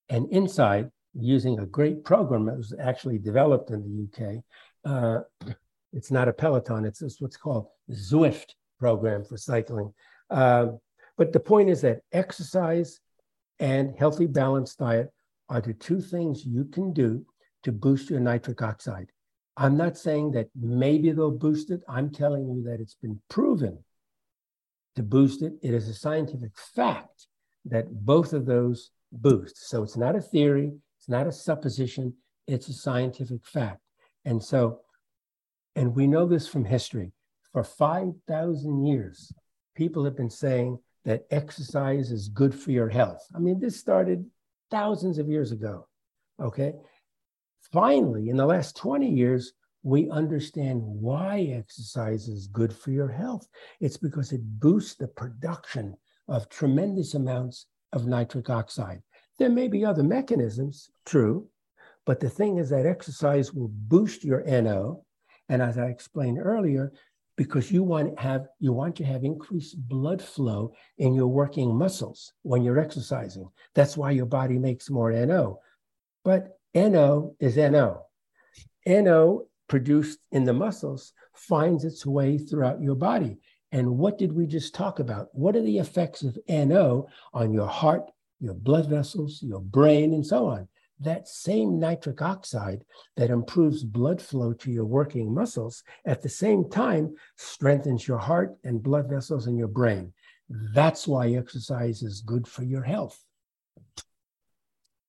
and inside using a great program that was actually developed in the UK. Uh, it's not a Peloton, it's, what's called Zwift program for cycling. Uh, but the point is that exercise and healthy balanced diet are the two things you can do to boost your nitric oxide. I'm not saying that maybe they'll boost it. I'm telling you that it's been proven to boost it. It is a scientific fact that both of those boost. So it's not a theory, it's not a supposition, it's a scientific fact. And so, and we know this from history. For 5,000 years, people have been saying that exercise is good for your health. I mean, this started thousands of years ago. Okay. Finally, in the last 20 years, we understand why exercise is good for your health. It's because it boosts the production of tremendous amounts of nitric oxide. There may be other mechanisms, true, but the thing is that exercise will boost your NO. And as I explained earlier, because you want have you want to have increased blood flow in your working muscles when you're exercising. That's why your body makes more NO. But NO is NO. NO produced in the muscles finds its way throughout your body. And what did we just talk about? What are the effects of NO on your heart, your blood vessels, your brain, and so on? that same nitric oxide that improves blood flow to your working muscles at the same time strengthens your heart and blood vessels in your brain. That's why exercise is good for your health.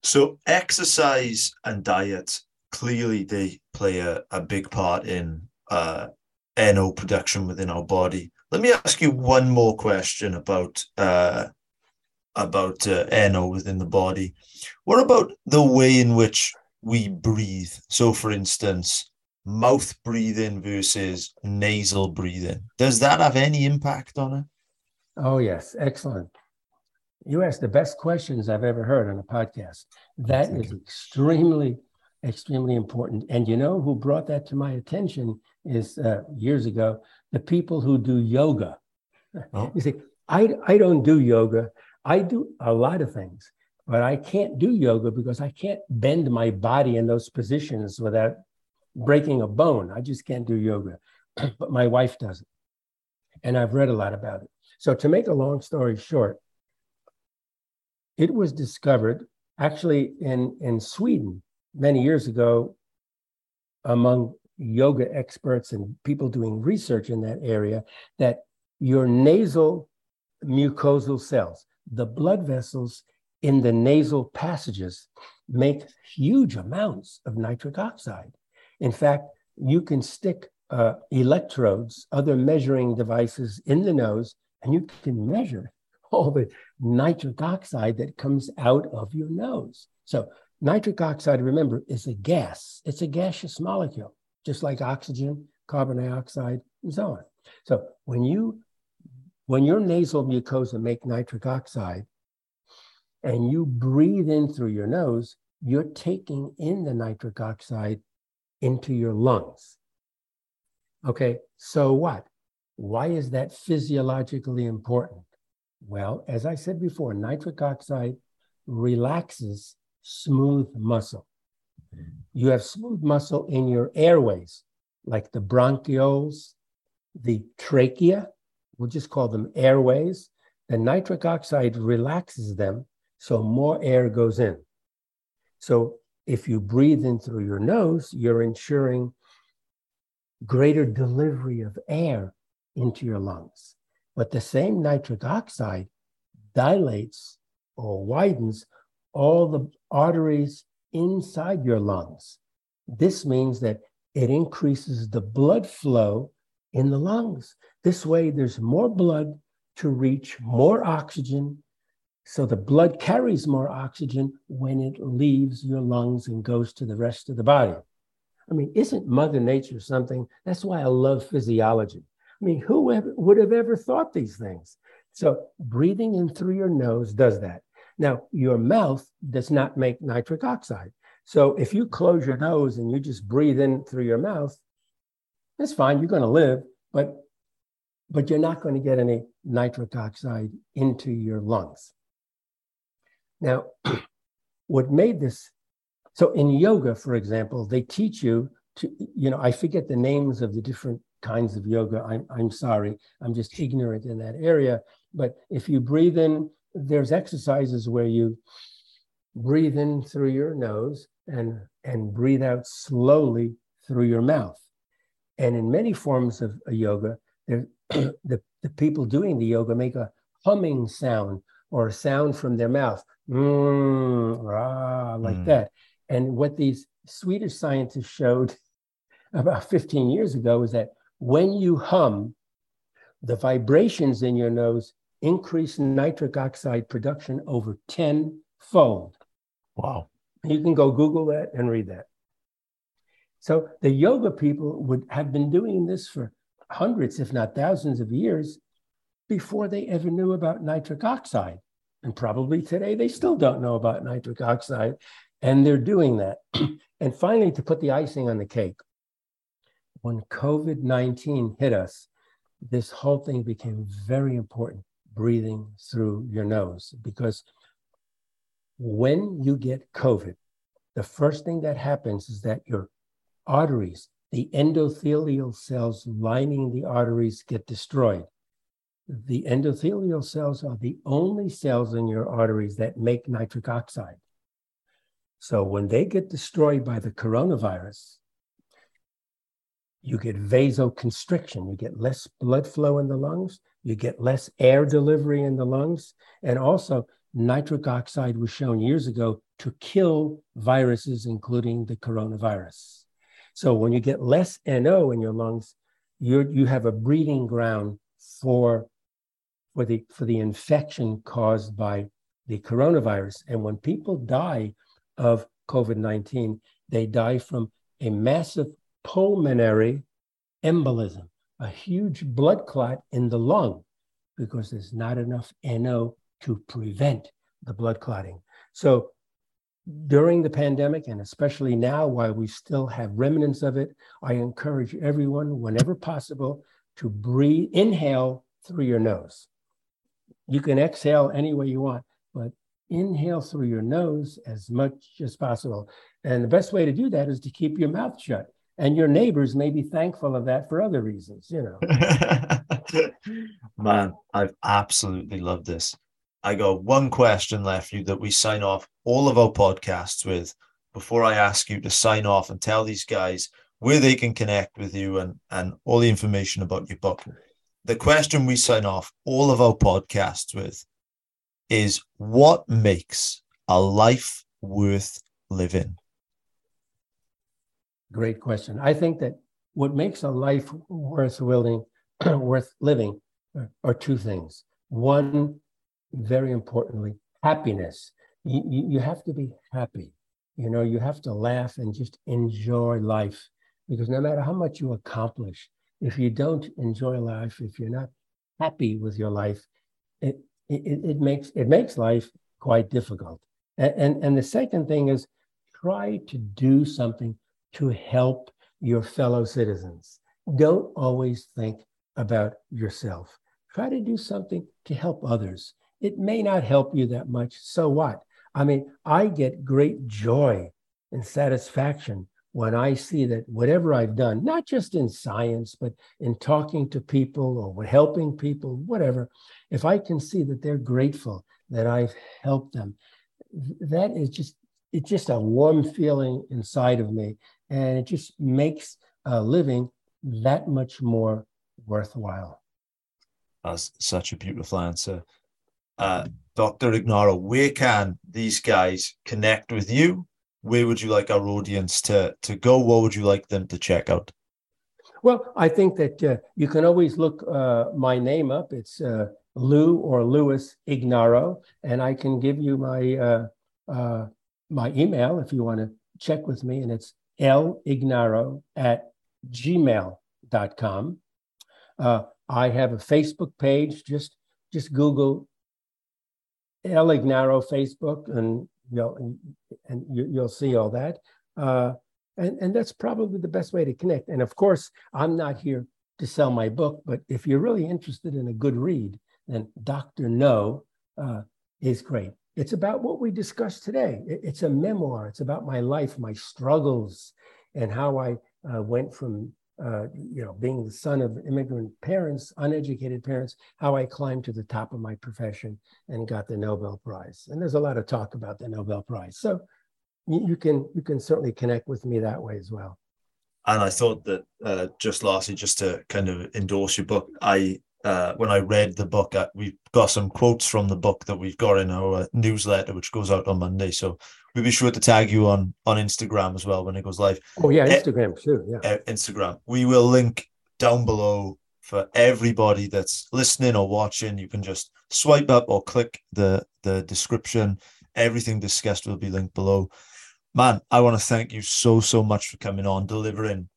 So, exercise and diet clearly they play a, a big part in uh, NO production within our body. Let me ask you one more question about uh, about uh, NO within the body. What about the way in which we breathe? So, for instance, mouth breathing versus nasal breathing. Does that have any impact on it? Oh, yes. Excellent. You asked the best questions I've ever heard on a podcast. That is extremely, extremely important. And you know who brought that to my attention is uh, years ago the people who do yoga. Oh. You see, I, I don't do yoga I do a lot of things, but I can't do yoga because I can't bend my body in those positions without breaking a bone. I just can't do yoga. but my wife does it. And I've read a lot about it. So, to make a long story short, it was discovered actually in, in Sweden many years ago among yoga experts and people doing research in that area that your nasal mucosal cells, the blood vessels in the nasal passages make huge amounts of nitric oxide. In fact, you can stick uh, electrodes, other measuring devices in the nose, and you can measure all the nitric oxide that comes out of your nose. So, nitric oxide, remember, is a gas, it's a gaseous molecule, just like oxygen, carbon dioxide, and so on. So, when you when your nasal mucosa make nitric oxide and you breathe in through your nose, you're taking in the nitric oxide into your lungs. Okay, so what? Why is that physiologically important? Well, as I said before, nitric oxide relaxes smooth muscle. You have smooth muscle in your airways, like the bronchioles, the trachea, we'll just call them airways. The nitric oxide relaxes them so more air goes in. So if you breathe in through your nose, you're ensuring greater delivery of air into your lungs. But the same nitric oxide dilates or widens all the arteries inside your lungs. This means that it increases the blood flow in the lungs. This way, there's more blood to reach more oxygen. So the blood carries more oxygen when it leaves your lungs and goes to the rest of the body. I mean, isn't Mother Nature something? That's why I love physiology. I mean, who would have ever thought these things? So breathing in through your nose does that. Now, your mouth does not make nitric oxide. So if you close your nose and you just breathe in through your mouth, That's fine. You're going to live, but but you're not going to get any nitric oxide into your lungs. Now, what made this so in yoga, for example, they teach you to, you know, I forget the names of the different kinds of yoga. I'm, I'm sorry, I'm just ignorant in that area. But if you breathe in, there's exercises where you breathe in through your nose and, and breathe out slowly through your mouth. And in many forms of yoga, the, the people doing the yoga make a humming sound or a sound from their mouth, mm, rah, like mm. that. And what these Swedish scientists showed about 15 years ago is that when you hum, the vibrations in your nose increase nitric oxide production over 10 fold. Wow. You can go Google that and read that. So the yoga people would have been doing this for hundreds, if not thousands of years before they ever knew about nitric oxide. And probably today they still don't know about nitric oxide. And they're doing that. and finally, to put the icing on the cake, when COVID 19 hit us, this whole thing became very important breathing through your nose because when you get COVID, the first thing that happens is that your arteries, the endothelial cells lining the arteries, get destroyed. The endothelial cells are the only cells in your arteries that make nitric oxide. So when they get destroyed by the coronavirus, you get vasoconstriction, you get less blood flow in the lungs, you get less air delivery in the lungs, and also nitric oxide was shown years ago to kill viruses, including the coronavirus. So when you get less NO in your lungs, you you have a breeding ground for, for, the, for the infection caused by the coronavirus. And when people die of COVID 19, they die from a massive pulmonary embolism, a huge blood clot in the lung, because there's not enough NO to prevent the blood clotting. So during the pandemic, and especially now while we still have remnants of it, I encourage everyone, whenever possible, to breathe, inhale through your nose. You can exhale any way you want, but inhale through your nose as much as possible. And the best way to do that is to keep your mouth shut. And your neighbors may be thankful of that for other reasons, you know. Man, I've absolutely loved this. I got one question left you that we sign off all of our podcasts with before I ask you to sign off and tell these guys where they can connect with you and, and all the information about your book. The question we sign off all of our podcasts with is what makes a life worth living? Great question. I think that what makes a life worth living, worth living are two things. One, very importantly, happiness. You, you, you have to be happy. You know, you have to laugh and just enjoy life because no matter how much you accomplish, if you don't enjoy life, if you're not happy with your life, it, it, it makes it makes life quite difficult. And, and, and the second thing is try to do something to help your fellow citizens. Don't always think about yourself. Try to do something to help others. It may not help you that much. So what? I mean, I get great joy and satisfaction when I see that whatever I've done, not just in science, but in talking to people or helping people, whatever, if I can see that they're grateful that I've helped them, that is just it's just a warm feeling inside of me, and it just makes uh, living that much more worthwhile. That's such a beautiful answer. Uh, Dr. Ignaro, where can these guys connect with you? Where would you like our audience to, to go? What would you like them to check out? Well, I think that uh, you can always look uh, my name up. It's uh, Lou or Louis Ignaro, and I can give you my uh, uh, my email if you want to check with me, and it's lignaro at gmail.com. Uh, I have a Facebook page. Just just Google El Ignaro Facebook, and you know, and, and you, will see all that. Uh, and and that's probably the best way to connect. And of course, I'm not here to sell my book, but if you're really interested in a good read, then Doctor No uh, is great. It's about what we discussed today. It's a memoir. It's about my life, my struggles, and how I uh, went from uh, you know being the son of immigrant parents, uneducated parents, how I climbed to the top of my profession and got the Nobel Prize. And there's a lot of talk about the Nobel Prize, so you can you can certainly connect with me that way as well. And I thought that uh, just lastly, just to kind of endorse your book, I uh, when I read the book, uh, we've got some quotes from the book that we've got in our newsletter, which goes out on Monday. So we'll be sure to tag you on on Instagram as well when it goes live. Oh yeah, Instagram, uh, sure, yeah. Uh, Instagram. We will link down below for everybody that's listening or watching. You can just swipe up or click the the description. Everything discussed will be linked below. Man, I want to thank you so so much for coming on, delivering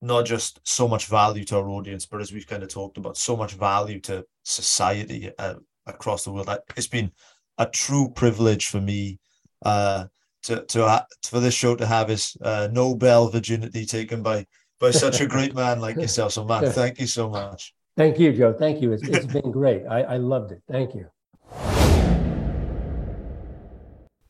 not just so much value to our audience, but as we've kind of talked about, so much value to society uh, across the world. It's been a true privilege for me uh, to to uh, for this show to have his uh, Nobel virginity taken by by such a great man like yourself. So, man, thank you so much. Thank you, Joe. Thank you. it's, it's been great. I, I loved it. Thank you.